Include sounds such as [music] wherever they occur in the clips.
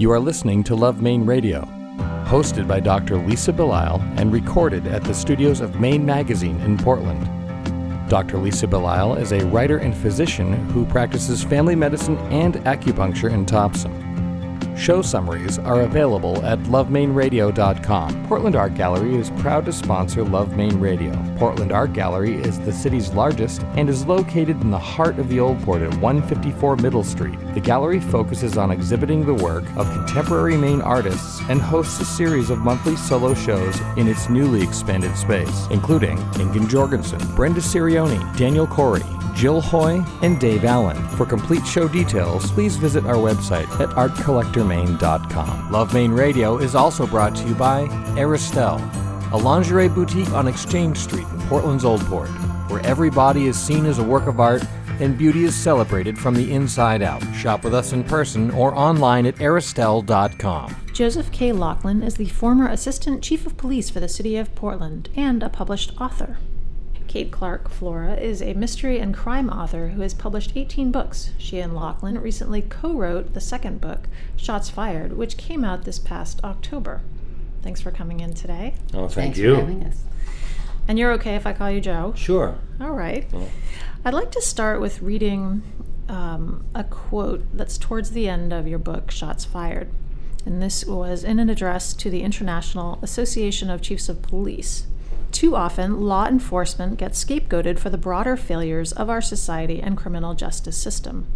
You are listening to Love Maine Radio, hosted by Dr. Lisa Belisle and recorded at the studios of Maine Magazine in Portland. Dr. Lisa Belisle is a writer and physician who practices family medicine and acupuncture in Topsham. Show summaries are available at lovemaineradio.com. Portland Art Gallery is proud to sponsor Love Maine Radio. Portland Art Gallery is the city's largest and is located in the heart of the Old Port at 154 Middle Street. The gallery focuses on exhibiting the work of contemporary Maine artists and hosts a series of monthly solo shows in its newly expanded space, including Ingun Jorgensen, Brenda Sirioni, Daniel Corey, Jill Hoy, and Dave Allen. For complete show details, please visit our website at artcollectormaine.com. Love Maine Radio is also brought to you by Aristelle, a lingerie boutique on Exchange Street in Portland's Old Port, where every body is seen as a work of art and beauty is celebrated from the inside out. Shop with us in person or online at aristelle.com. Joseph K. Laughlin is the former Assistant Chief of Police for the City of Portland and a published author. Kate Clark Flora is a mystery and crime author who has published 18 books. She and Laughlin recently co wrote the second book, Shots Fired, which came out this past October. Thanks for coming in today. Oh, thank you. Thanks you. for having us. And you're okay if I call you Joe? Sure. All right. I'd like to start with reading um, a quote that's towards the end of your book, Shots Fired. And this was in an address to the International Association of Chiefs of Police. Too often, law enforcement gets scapegoated for the broader failures of our society and criminal justice system.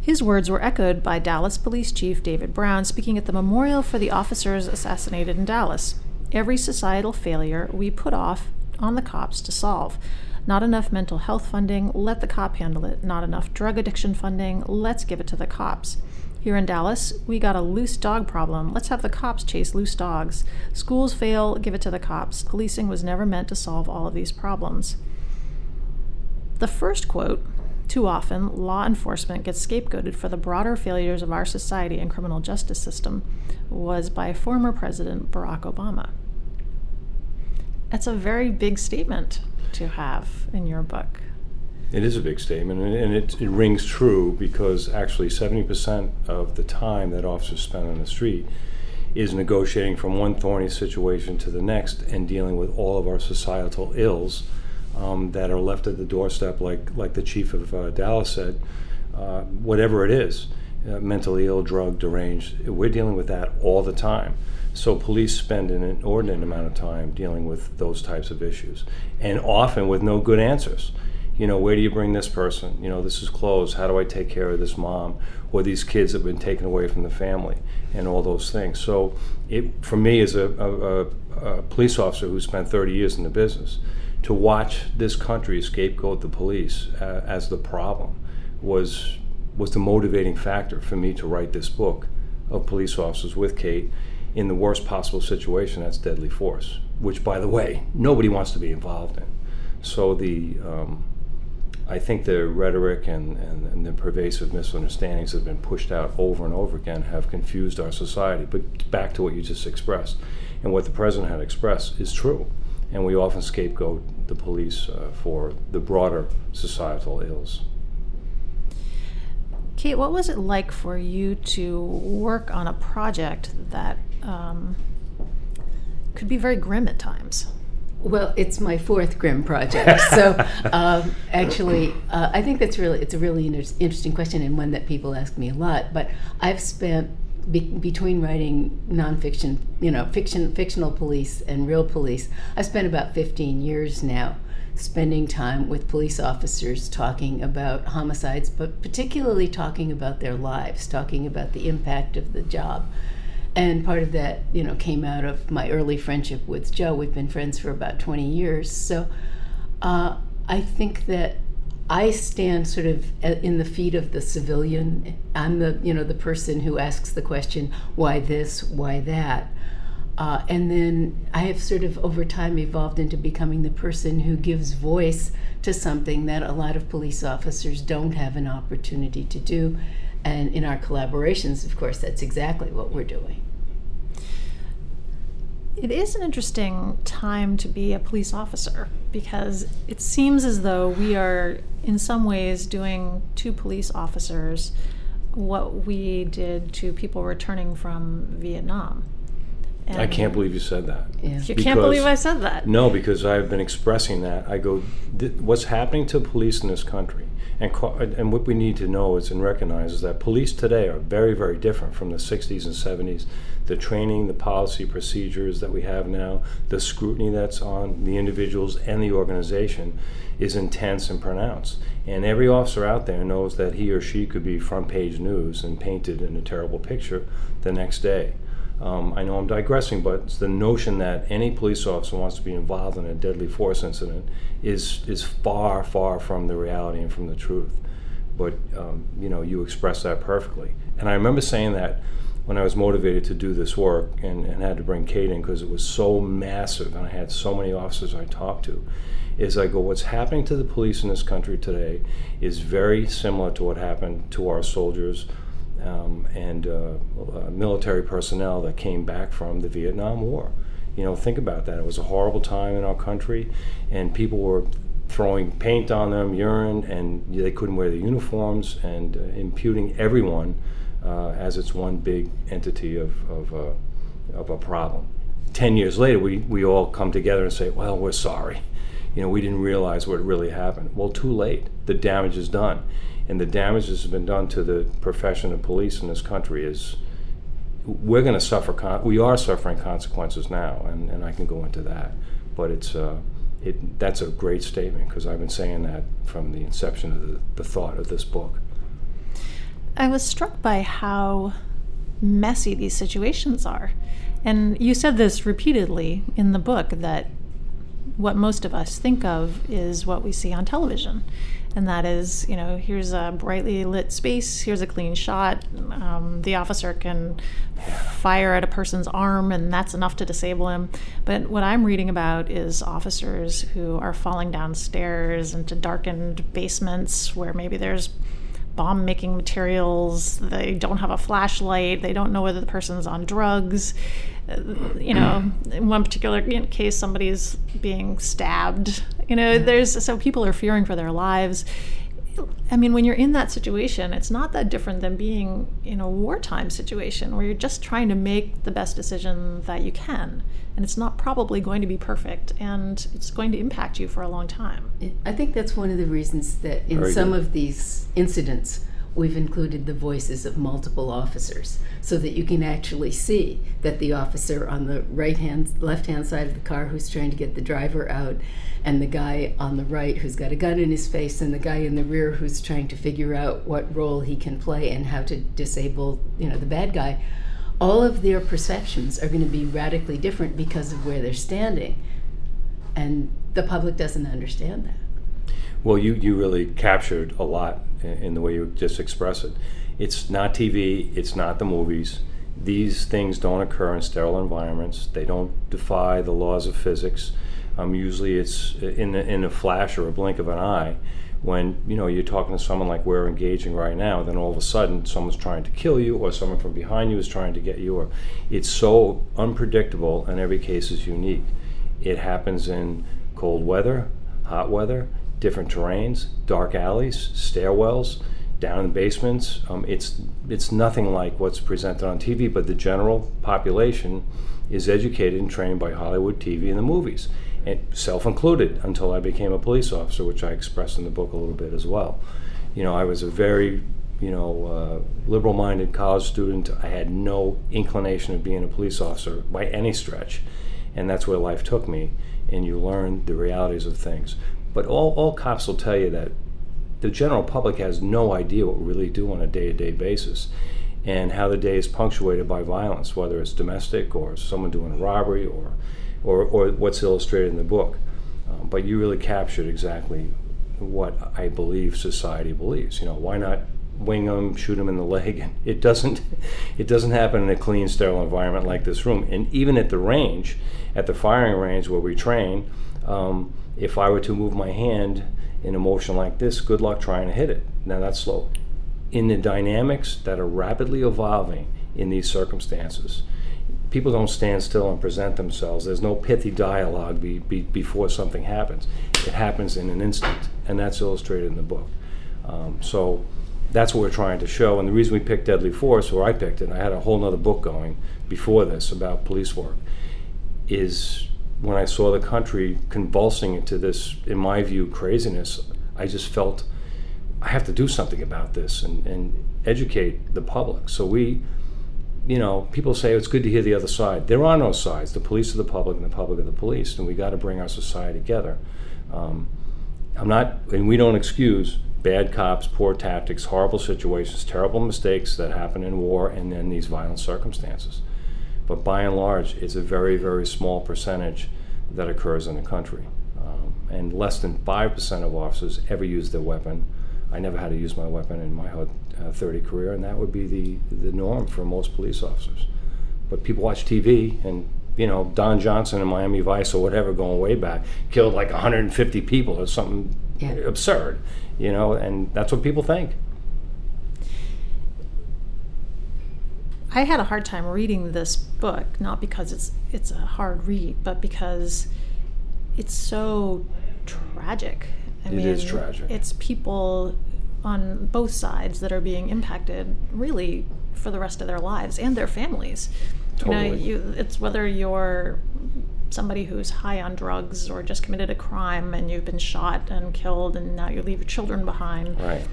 His words were echoed by Dallas Police Chief David Brown speaking at the memorial for the officers assassinated in Dallas. Every societal failure we put off on the cops to solve. Not enough mental health funding, let the cop handle it. Not enough drug addiction funding, let's give it to the cops. Here in Dallas, we got a loose dog problem. Let's have the cops chase loose dogs. Schools fail, give it to the cops. Policing was never meant to solve all of these problems. The first quote too often, law enforcement gets scapegoated for the broader failures of our society and criminal justice system, was by former President Barack Obama. That's a very big statement to have in your book. It is a big statement, and, and it, it rings true because actually 70% of the time that officers spend on the street is negotiating from one thorny situation to the next and dealing with all of our societal ills um, that are left at the doorstep, like, like the chief of uh, Dallas said, uh, whatever it is uh, mentally ill, drug, deranged we're dealing with that all the time. So police spend an inordinate amount of time dealing with those types of issues, and often with no good answers you know, where do you bring this person? You know, this is closed. How do I take care of this mom or these kids that have been taken away from the family and all those things? So, it for me as a, a, a police officer who spent 30 years in the business, to watch this country scapegoat the police uh, as the problem was was the motivating factor for me to write this book of police officers with Kate in the worst possible situation that's deadly force, which, by the way, nobody wants to be involved in. So the um, I think the rhetoric and, and, and, the pervasive misunderstandings that have been pushed out over and over again have confused our society. But back to what you just expressed, and what the president had expressed is true. And we often scapegoat the police uh, for the broader societal ills. Kate, what was it like for you to work on a project that um, could be very grim at times? Well, it's my fourth grim project. So, [laughs] um, actually, uh, I think that's really it's a really inter- interesting question and one that people ask me a lot. But I've spent be- between writing nonfiction, you know, fiction, fictional police and real police. I've spent about 15 years now spending time with police officers talking about homicides, but particularly talking about their lives, talking about the impact of the job and part of that you know came out of my early friendship with joe. We've been friends for about 20 years. So uh, i think that i stand sort of in the feet of the civilian. I'm the you know the person who asks the question why this? Why that? Uh, and then i have sort of over time evolved into becoming the person who gives voice to something that a lot of police officers don't have an opportunity to do and in our collaborations of course that's exactly what we're doing it is an interesting time to be a police officer because it seems as though we are, in some ways, doing to police officers what we did to people returning from Vietnam. I can't believe you said that. Yeah. You can't believe I said that. No, because I've been expressing that. I go, th- what's happening to police in this country, and and what we need to know is and recognize is that police today are very, very different from the '60s and '70s. The training, the policy, procedures that we have now, the scrutiny that's on the individuals and the organization, is intense and pronounced. And every officer out there knows that he or she could be front page news and painted in a terrible picture the next day. Um, I know I'm digressing, but it's the notion that any police officer wants to be involved in a deadly force incident is is far, far from the reality and from the truth. But um, you know, you express that perfectly. And I remember saying that when I was motivated to do this work and, and had to bring Kate in because it was so massive and I had so many officers I talked to. Is I go, what's happening to the police in this country today is very similar to what happened to our soldiers um, and uh, uh, military personnel that came back from the Vietnam War. You know, think about that. It was a horrible time in our country, and people were throwing paint on them, urine, and they couldn't wear the uniforms, and uh, imputing everyone uh, as its one big entity of, of, uh, of a problem. Ten years later, we, we all come together and say, well, we're sorry. You know, we didn't realize what really happened. Well, too late. The damage is done and the damage that's been done to the profession of police in this country is we're going to suffer con- we are suffering consequences now and, and i can go into that but it's uh, it, that's a great statement because i've been saying that from the inception of the, the thought of this book I was struck by how messy these situations are. And you said this repeatedly in the book that what most of us think of is what we see on television. And that is, you know, here's a brightly lit space, here's a clean shot. Um, the officer can fire at a person's arm, and that's enough to disable him. But what I'm reading about is officers who are falling downstairs into darkened basements where maybe there's bomb making materials. They don't have a flashlight. They don't know whether the person's on drugs. Uh, You know, in one particular case, somebody's being stabbed. You know, there's so people are fearing for their lives. I mean, when you're in that situation, it's not that different than being in a wartime situation where you're just trying to make the best decision that you can. And it's not probably going to be perfect, and it's going to impact you for a long time. I think that's one of the reasons that in Very some good. of these incidents, we've included the voices of multiple officers so that you can actually see that the officer on the right hand, left hand side of the car who's trying to get the driver out, and the guy on the right who's got a gun in his face, and the guy in the rear who's trying to figure out what role he can play and how to disable, you know, the bad guy. All of their perceptions are going to be radically different because of where they're standing. And the public doesn't understand that. Well, you, you really captured a lot in, in the way you just express it. It's not TV, it's not the movies. These things don't occur in sterile environments. They don't defy the laws of physics. Um, usually, it's in a, in a flash or a blink of an eye. When you know you're talking to someone like we're engaging right now, then all of a sudden someone's trying to kill you, or someone from behind you is trying to get you. Or it's so unpredictable, and every case is unique. It happens in cold weather, hot weather, different terrains, dark alleys, stairwells, down in basements. Um, it's it's nothing like what's presented on TV, but the general population is educated and trained by Hollywood TV and the movies, and self included. Until I became a police officer, which I expressed in the book a little bit as well. You know, I was a very you know, uh, liberal-minded college student. I had no inclination of being a police officer by any stretch, and that's where life took me. And you learn the realities of things. But all, all cops will tell you that the general public has no idea what we really do on a day-to-day basis, and how the day is punctuated by violence, whether it's domestic or someone doing a robbery or, or, or what's illustrated in the book. Um, but you really captured exactly what I believe society believes. You know, why not wing them, shoot them in the [laughs] leg? It doesn't. It doesn't happen in a clean, sterile environment like this room. And even at the range, at the firing range where we train, um, if I were to move my hand in a motion like this, good luck trying to hit it. Now that's slow. In the dynamics that are rapidly evolving in these circumstances, people don't stand still and present themselves. There's no pithy dialogue be, be, before something happens. It happens in an instant, and that's illustrated in the book. Um, so, that's what we're trying to show. And the reason we picked Deadly Force, or I picked it, I had a whole other book going before this about police work, is when I saw the country convulsing into this, in my view, craziness, I just felt I have to do something about this and, and educate the public. So we, you know, people say it's good to hear the other side. There are no sides. The police are the public and the public are the police, and we got to bring our society together. Um, I'm not, and we don't excuse bad cops, poor tactics, horrible situations, terrible mistakes that happen in war and in these violent circumstances. But by and large, it's a very, very small percentage that occurs in the country. Um, and less than 5% of officers ever use their weapon. I never had to use my weapon in my uh, 30 career, and that would be the, the norm for most police officers. But people watch TV, and you know, Don Johnson in Miami Vice or whatever, going way back, killed like 150 people or something yeah. absurd, you know, and that's what people think. I had a hard time reading this book, not because it's it's a hard read, but because it's so tragic. I it mean, is tragic. It's people on both sides that are being impacted really for the rest of their lives and their families. Totally. You know, you, it's whether you're somebody who's high on drugs or just committed a crime and you've been shot and killed and now you leave your children behind. Right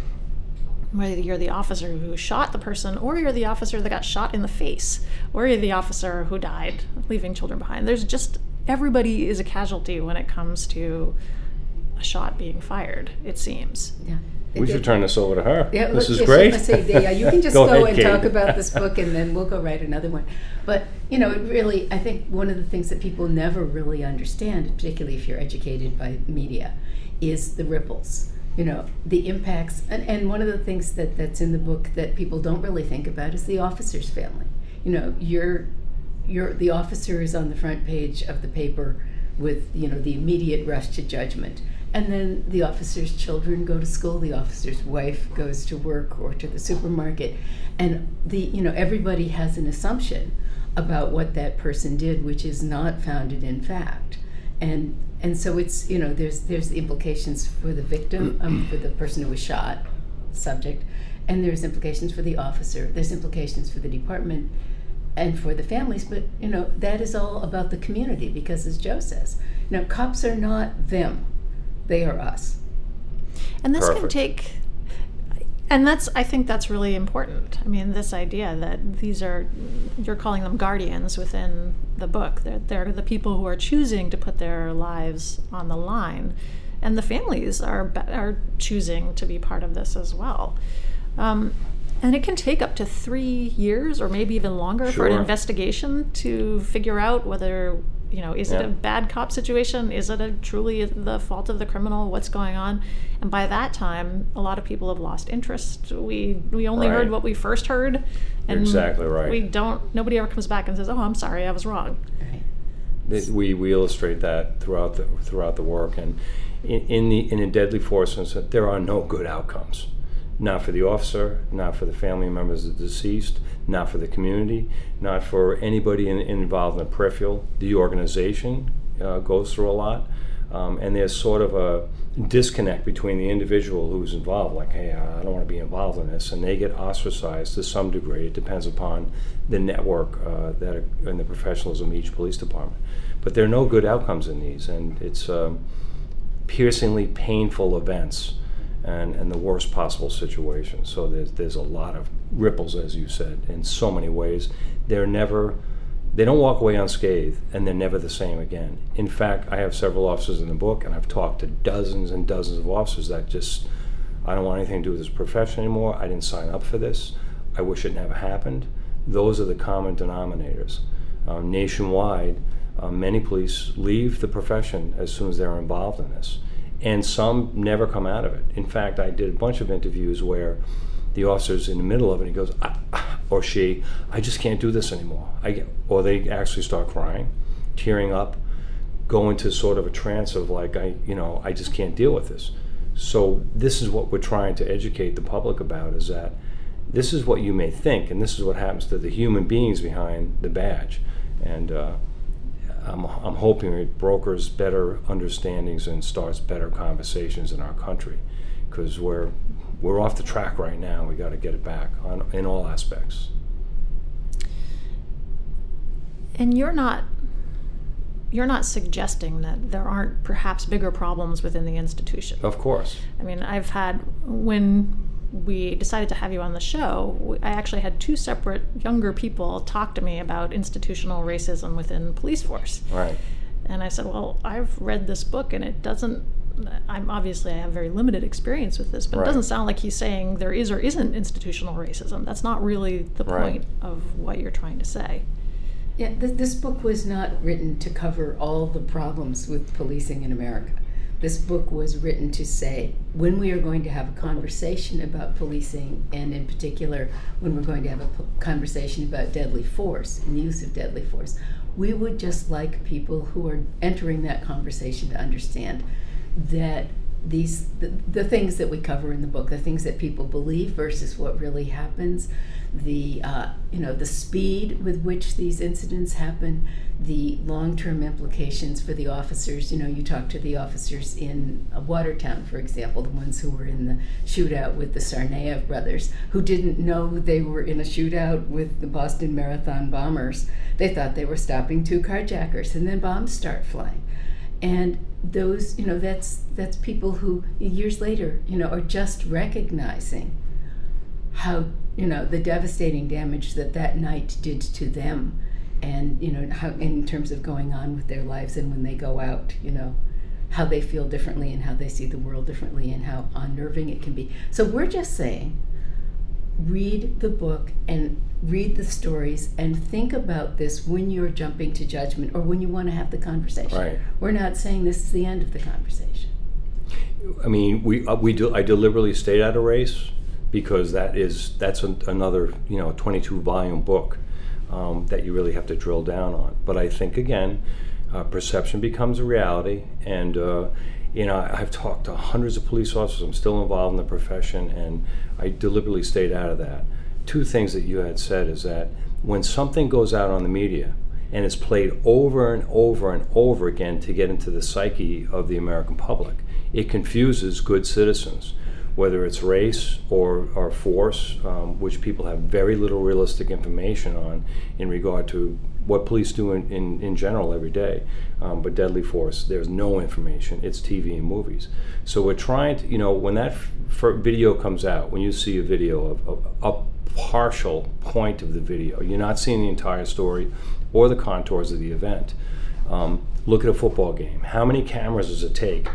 whether you're the officer who shot the person or you're the officer that got shot in the face or you're the officer who died leaving children behind there's just everybody is a casualty when it comes to a shot being fired it seems yeah we should turn this over to her. Yeah, this is yes, great. Say, yeah, you can [laughs] just go, go ahead, and talk about this [laughs] book, and then we'll go write another one. But you know, it really, I think one of the things that people never really understand, particularly if you're educated by media, is the ripples you know the impacts and, and one of the things that that's in the book that people don't really think about is the officer's family. You know you're you're the officer is on the front page of the paper with you know the immediate rush to judgment. And then the officer's children go to school the officer's wife goes to work or to the supermarket. And the you know everybody has an assumption about what that person did which is not founded in fact. And and so it's you know there's there's the implications for the victim um, [clears throat] for the person who was shot subject and there's implications for the officer there's implications for the department and for the families but you know that is all about the community because as joe says you know cops are not them they are us and this Perfect. can take and that's i think that's really important. I mean this idea that these are you're calling them guardians within the book they're, they're the people who are choosing to put their lives on the line. And the families are are choosing to be part of this as well. Um, and it can take up to three years or maybe even longer sure. for an investigation to figure out whether you know, is yeah. it a bad cop situation? Is it a truly the fault of the criminal? What's going on? And by that time, a lot of people have lost interest. We we only right. heard what we first heard, and exactly right. We don't. Nobody ever comes back and says, "Oh, I'm sorry, I was wrong." Right. we we illustrate that throughout the throughout the work, and in, in the in a deadly force, and there are no good outcomes not for the officer, not for the family members of the deceased, not for the community, not for anybody in, involved in the peripheral. The organization uh, goes through a lot. Um, and there's sort of a disconnect between the individual who's involved, like, hey, I don't want to be involved in this, and they get ostracized to some degree. It depends upon the network uh, that are, and the professionalism of each police department. But there are no good outcomes in these, and it's um, piercingly painful events and, and the worst possible situation. So there's, there's a lot of ripples, as you said, in so many ways. They're never, they don't walk away unscathed, and they're never the same again. In fact, I have several officers in the book, and I've talked to dozens and dozens of officers that just, I don't want anything to do with this profession anymore. I didn't sign up for this. I wish it never happened. Those are the common denominators. Um, nationwide, um, many police leave the profession as soon as they're involved in this and some never come out of it. In fact, I did a bunch of interviews where the officer's in the middle of it and he goes, or she, I just can't do this anymore. I or they actually start crying, tearing up, go into sort of a trance of like, I, you know, I just can't deal with this. So this is what we're trying to educate the public about is that this is what you may think, and this is what happens to the human beings behind the badge. And uh, I'm, I'm hoping it brokers better understandings and starts better conversations in our country because we're we're off the track right now. We got to get it back on in all aspects. And you're not you're not suggesting that there aren't perhaps bigger problems within the institution. Of course. I mean, I've had when we decided to have you on the show, I actually had two separate younger people talk to me about institutional racism within police force. Right. And I said, "Well, I've read this book and it doesn't I'm obviously I have very limited experience with this, but Right. it doesn't sound like he's saying there is or isn't institutional racism. That's not really the Right. point of what you're trying to say. Yeah, this, this book was not written to cover all the problems with policing in America. This book was written to say when we are going to have a conversation about policing, and in particular, when we're going to have a conversation about deadly force and the use of deadly force, we would just like people who are entering that conversation to understand that these the, the things that we cover in the book the things that people believe versus what really happens the uh, you know the speed with which these incidents happen the long-term implications for the officers. You know you talk to the officers in uh, Watertown for example the ones who were in the shootout with the Tsarnaev brothers who didn't know they were in a shootout with the Boston Marathon bombers. They thought they were stopping two carjackers and then bombs start flying. And those you know that's that's people who years later you know are just recognizing how you know the devastating damage that that night did to them and you know how in terms of going on with their lives and when they go out you know how they feel differently and how they see the world differently and how unnerving it can be so we're just saying read the book and read the stories and think about this when you're jumping to judgment or when you want to have the conversation. Right. We're not saying this is the end of the conversation. I mean, we uh, we do. I deliberately stayed out of race because that is that's an, another you know 22 volume book um, that you really have to drill down on. But I think again, uh, perception becomes a reality, and uh, you know I've talked to hundreds of police officers. I'm still involved in the profession, and I deliberately stayed out of that. Two things that you had said is that when something goes out on the media and it's played over and over and over again to get into the psyche of the American public, it confuses good citizens, whether it's race or, or force, um, which people have very little realistic information on in regard to what police do in, in, in general every day. Um, but deadly force, there's no information. It's TV and movies. So we're trying to, you know, when that f- video comes out, when you see a video of, of a partial point of the video, you're not seeing the entire story or the contours of the event. Um, look at a football game. How many cameras does it take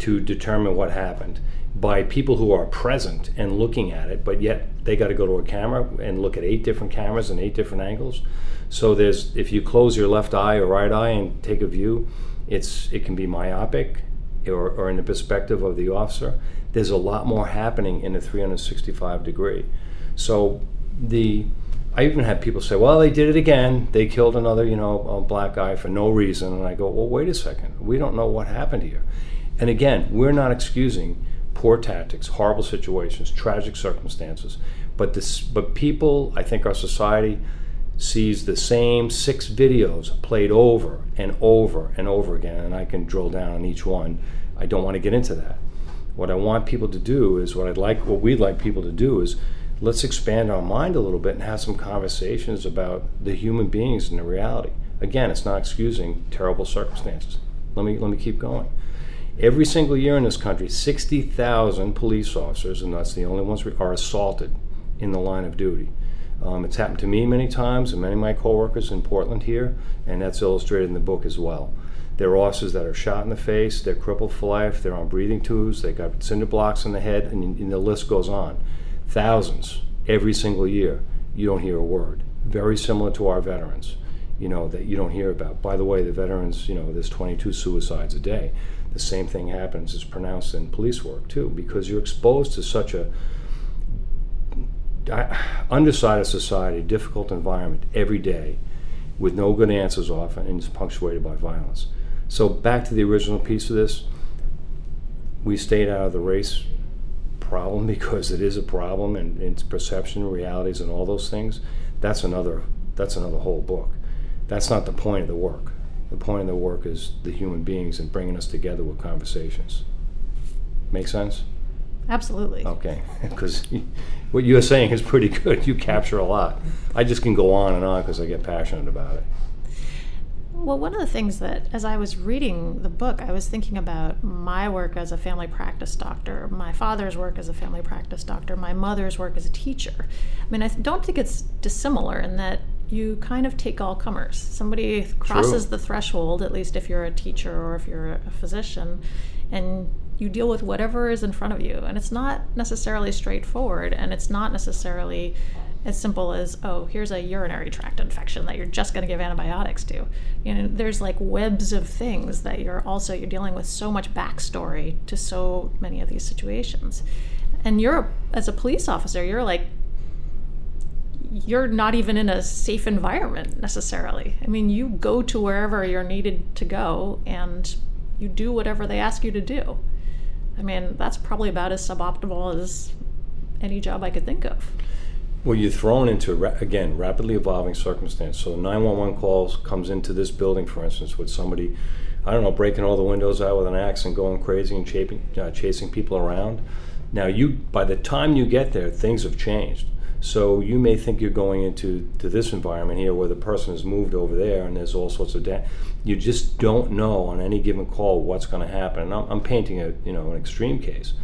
to determine what happened by people who are present and looking at it, but yet they got to go to a camera and look at eight different cameras and eight different angles. So there's if you close your left eye or right eye and take a view, it's it can be myopic or, or in the perspective of the officer. There's a lot more happening in a 365 degree. So the I even had people say, "Well, they did it again. They killed another, you know, black guy for no reason." And I go, "Well, wait a second. We don't know what happened here." And again, we're not excusing poor tactics, horrible situations, tragic circumstances, but this, but people, I think our society sees the same six videos played over and over and over again, and I can drill down on each one. I don't want to get into that. What I want people to do is what I'd like, what we'd like people to do is let's expand our mind a little bit and have some conversations about the human beings and the reality. Again, it's not excusing terrible circumstances. Let me let me keep going. Every single year in this country, 60,000 police officers, and that's the only ones, are assaulted in the line of duty. Um, it's happened to me many times and many of my coworkers in Portland here, and that's illustrated in the book as well. There are officers that are shot in the face, they're crippled for life, they're on breathing tubes, they got cinder blocks in the head, and, and the list goes on. Thousands every single year. You don't hear a word. Very similar to our veterans, you know, that you don't hear about. By the way, the veterans, you know, there's 22 suicides a day. The same thing happens is pronounced in police work too, because you're exposed to such a underside of society, difficult environment every day, with no good answers often, and it's punctuated by violence. So back to the original piece of this, we stayed out of the race problem [laughs] because it is a problem and it's perception, realities, and all those things. That's another that's another whole book. That's not the point of the work. The point of the work is the human beings and bringing us together with conversations. Make sense? Absolutely. Okay, [laughs] because what you're saying is pretty good. You capture a lot. I just can go on and on because I get passionate about it. Well, one of the things that, as I was reading the book, I was thinking about my work as a family practice doctor, my father's work as a family practice doctor, my mother's work as a teacher. I mean, I don't think it's dissimilar in that you kind of take all comers. Somebody crosses True. the threshold, at least if you're a teacher or if you're a physician, and you deal with whatever is in front of you. And it's not necessarily straightforward, and it's not necessarily as simple as oh here's a urinary tract infection that you're just going to give antibiotics to you know there's like webs of things that you're also you're dealing with so much backstory to so many of these situations and you're as a police officer you're like you're not even in a safe environment necessarily i mean you go to wherever you're needed to go and you do whatever they ask you to do i mean that's probably about as suboptimal as any job i could think of Well, you're thrown into again rapidly evolving circumstance. So 911 calls comes into this building, for instance, with somebody, I don't know, breaking all the windows out with an axe and going crazy and uh, chasing people around. Now, you by the time you get there, things have changed. So you may think you're going into to this environment here where the person has moved over there and there's all sorts of da- you just don't know on any given call what's going to happen. And I'm, I'm painting a you know an extreme case.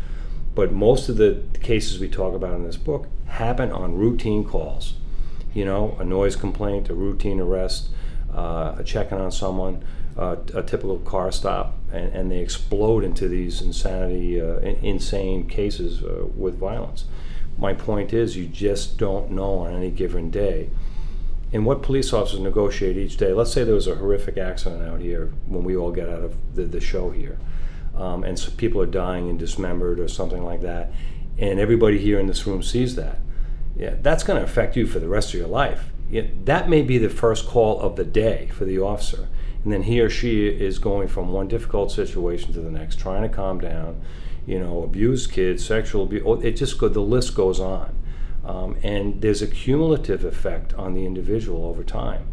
But most of the cases we talk about in this book happen on routine calls. You know, a noise complaint, a routine arrest, uh, a checking on someone, uh, a typical car stop, and, and they explode into these insanity, uh, insane cases uh, with violence. My point is, you just don't know on any given day. And what police officers negotiate each day. Let's say there was a horrific accident out here when we all get out of the, the show here um, and so people are dying and dismembered or something like that, and everybody here in this room sees that, yeah, that's going to affect you for the rest of your life. Yeah, that may be the first call of the day for the officer, and then he or she is going from one difficult situation to the next, trying to calm down, you know, abused kids, sexual abuse. oh, It just go, the list goes on, um, and there's a cumulative effect on the individual over time.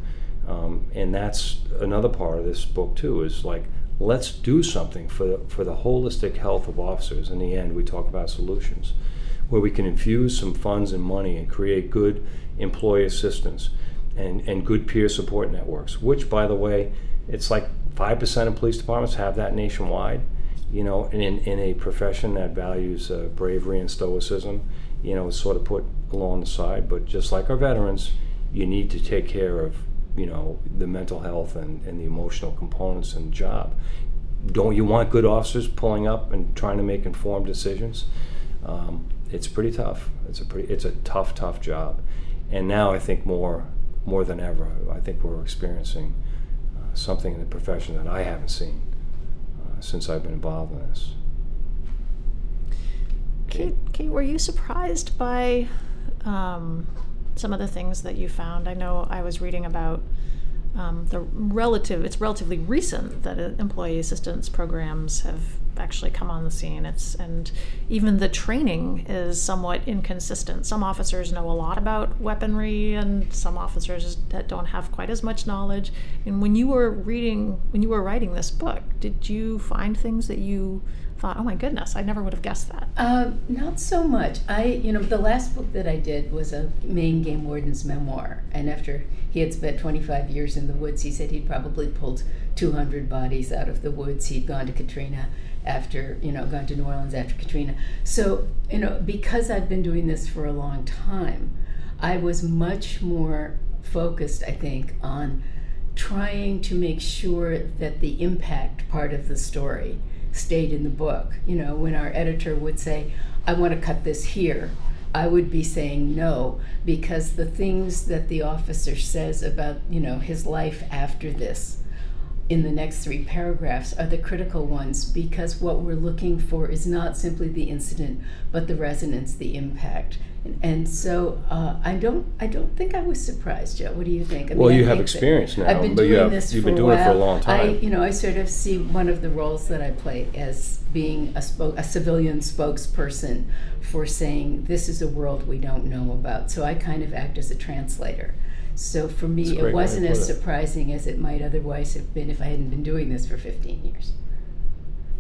Um, and that's another part of this book too is like let's do something for the, for the holistic health of officers in the end we talk about solutions where we can infuse some funds and money and create good employee assistance and, and good peer support networks which by the way it's like 5% of police departments have that nationwide you know in, in a profession that values uh, bravery and stoicism you know it's sort of put along the side. But just like our veterans you need to take care of you know the mental health and, and the emotional components the job. Don't you want good officers pulling up and trying to make informed decisions? Um, it's pretty tough. It's a pretty it's a tough tough job. And now i think more more than ever i think we're experiencing uh, something in the profession that i haven't seen since i've been involved in this Kate, Kate, were you surprised by um, some of the things that you found? I know I was reading about um, the relative. It's relatively recent that uh, employee assistance programs have actually come on the scene. It's and even the training is somewhat inconsistent. Some officers know a lot about weaponry, and some officers that don't have quite as much knowledge. And when you were reading, when you were writing this book, did you find things that you thought, "Oh my goodness, I never would have guessed that"? Uh, not so much. I, you know, the last book that I did was a Maine game warden's memoir, and after he had spent 25 years in the woods, he said he'd probably pulled 200 bodies out of the woods. He'd gone to Katrina after, you know, gone to New Orleans after Katrina. So, you know, because I've been doing this for a long time, I was much more focused, I think, on trying to make sure that the impact part of the story stayed in the book. You know, when our editor would say, I want to cut this here, I would be saying no, because the things that the officer says about, you know, his life after this in the next three paragraphs are the critical ones because what we're looking for is not simply the incident but the resonance the impact. And, and so uh, I don't I don't think I was surprised Joe. What do you think? I Well, I you have experience now, I've been but doing you have- this you've been doing it for a long I time. you know I sort of see one of the roles that I play as being a, spoke, a civilian spokesperson for saying this is a world we don't know about. So I kind of act as a translator so for me, it wasn't as surprising as it might otherwise have been if I hadn't been doing this for 15 years.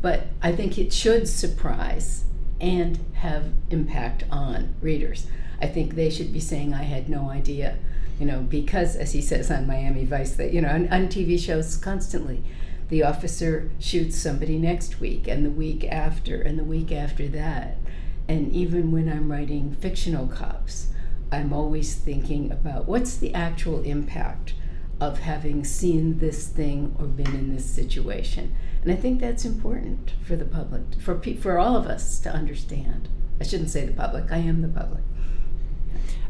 But I think it should surprise and have impact on readers. I think they should be saying, I had no idea, you know, because, as he says on Miami Vice, that, you know, on, on TV shows constantly, the officer shoots somebody next week and the week after and the week after that. And even when I'm writing fictional cops, I'm always thinking about what's the actual impact of having seen this thing or been in this situation. And I think that's important for the public, for, pe- for all of us to understand. I shouldn't say the public, I am the public.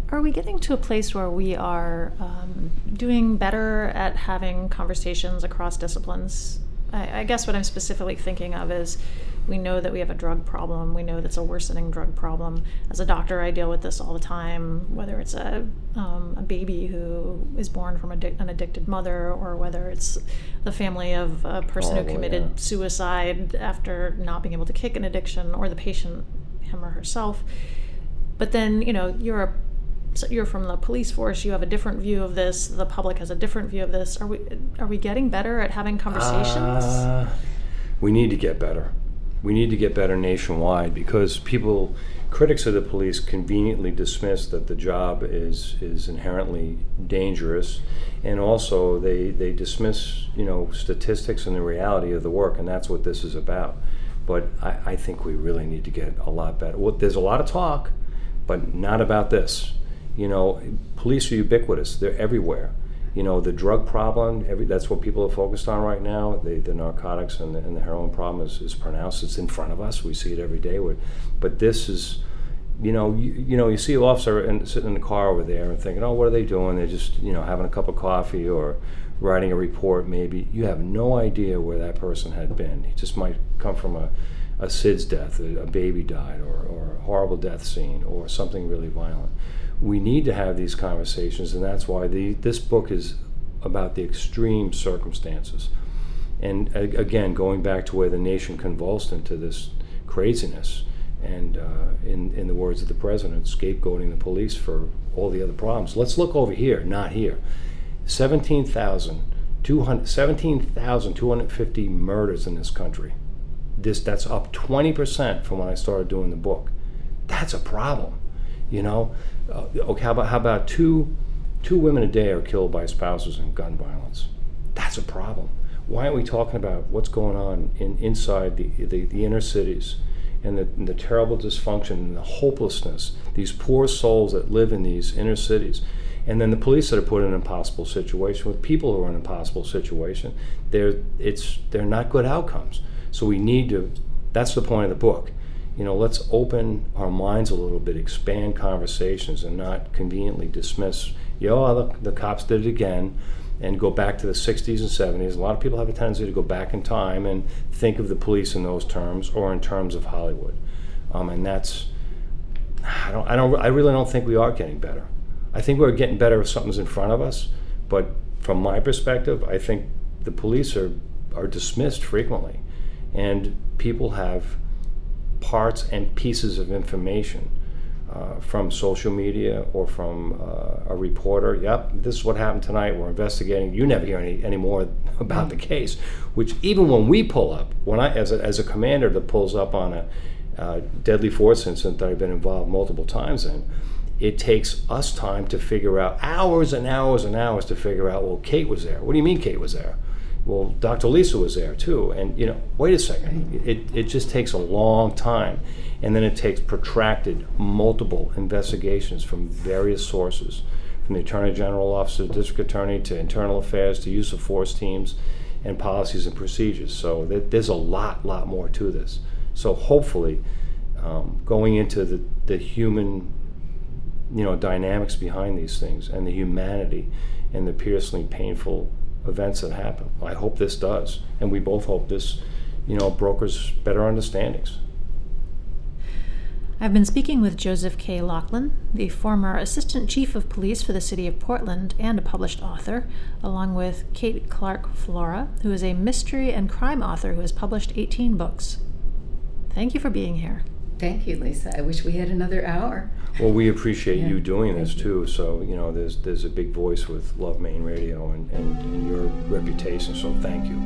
Are we getting to a place where we are um, doing better at having conversations across disciplines? I, I guess what I'm specifically thinking of is we know that we have a drug problem. We know that's a worsening drug problem. As a doctor, I deal with this all the time, whether it's a, um, a baby who is born from addic- an addicted mother or whether it's the family of a person who committed yeah. suicide after not being able to kick an addiction or the patient, him or herself. But then, you know, you're a so you're from the police force you have a different view of this the public has a different view of this are we are we getting better at having conversations Uh, we need to get better. We need to get better nationwide because people, critics of the police, conveniently dismiss that the job is is inherently dangerous, and also they they dismiss you know statistics and the reality of the work, and that's what this is about. But I, I think we really need to get a lot better. Well, there's a lot of talk, but not about this. You know, police are ubiquitous; they're everywhere you know the drug problem every that's what people are focused on right now. The, the narcotics and the, and the heroin problem is, is pronounced. It's in front of us. We see it every day. We're- but this is you know you, you know you see an officer and sitting in the car over there and thinking oh what are they doing? They're just you know having a cup of coffee or writing a report maybe. You have no idea where that person had been. He just might come from a, a SIDS death a, a baby died or, or a horrible death scene or something really violent we need to have these conversations, and that's why the, this book is about the extreme circumstances. And a- again, going back to where the nation convulsed into this craziness, and uh, in, in the words of the president, scapegoating the police for all the other problems. Let's look over here, not here. 17,200 17,250 murders in this country. This, that's up 20% from when I started doing the book. That's a problem. You know, uh, okay, how about how about two two women a day are killed by spouses in gun violence? That's a problem. Why aren't we talking about what's going on in inside the the, the inner cities and the, and the terrible dysfunction and the hopelessness? These poor souls that live in these inner cities, and then the police that are put in an impossible situation with people who are in an impossible situation. They're it's they're not good outcomes. So we need to. That's the point of the book you know, let's open our minds a little bit, expand conversations, and not conveniently dismiss, yo, the, the cops did it again, and go back to the 60s and 70s. A lot of people have a tendency to go back in time and think of the police in those terms or in terms of Hollywood. Um, and that's, I don't, I don't, I really don't think we are getting better. I think we're getting better if something's in front of us, but from my perspective, I think the police are, are dismissed frequently. And people have parts and pieces of information uh, from social media or from uh, a reporter. Yep, this is what happened tonight. We're investigating. You never hear any, any more [laughs] about the case. Which even when we pull up, when I as a, as a commander that pulls up on a uh, deadly force incident that I've been involved multiple times in, it takes us time to figure out hours and hours and hours to figure out. Well, Kate was there. What do you mean Kate was there? Well, Dr. Lisa was there too. And, you know, wait a second. It, it just takes a long time. And then it takes protracted, multiple investigations from various sources, from the Attorney General Office, the District Attorney, to Internal Affairs, to use of force teams, and policies and procedures. So th- there's a lot, lot more to this. So hopefully, um, going into the, the human, you know, dynamics behind these things and the humanity and the piercingly painful events that happen. I hope this does, and we both hope this, you know, brokers better understandings. I've been speaking with Joseph K. Laughlin, the former Assistant Chief of Police for the City of Portland and a published author, along with Kate Clark Flora, who is a mystery and crime author who has published 18 books. Thank you for being here. Thank you, Lisa. I wish we had another hour. Well, we appreciate Yeah, you doing this thank too. So you know, there's there's a big voice with Love Maine Radio and, and, and your reputation. So thank you.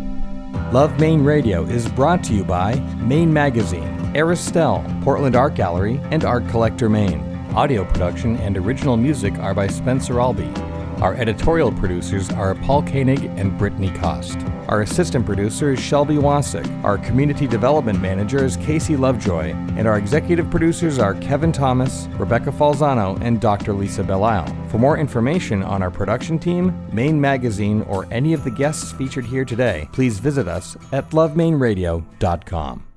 Love Maine Radio is brought to you by Maine Magazine, Aristelle, Portland Art Gallery, and Art Collector Maine. Audio production and original music are by Spencer Albee. Our editorial producers are Paul Koenig and Brittany Cost. Our assistant producer is Shelby Wasick. Our community development manager is Casey Lovejoy. And our executive producers are Kevin Thomas, Rebecca Falzano, and Dr. Lisa Belisle. For more information on our production team, Maine Magazine, or any of the guests featured here today, please visit us at lovemaineradio.com.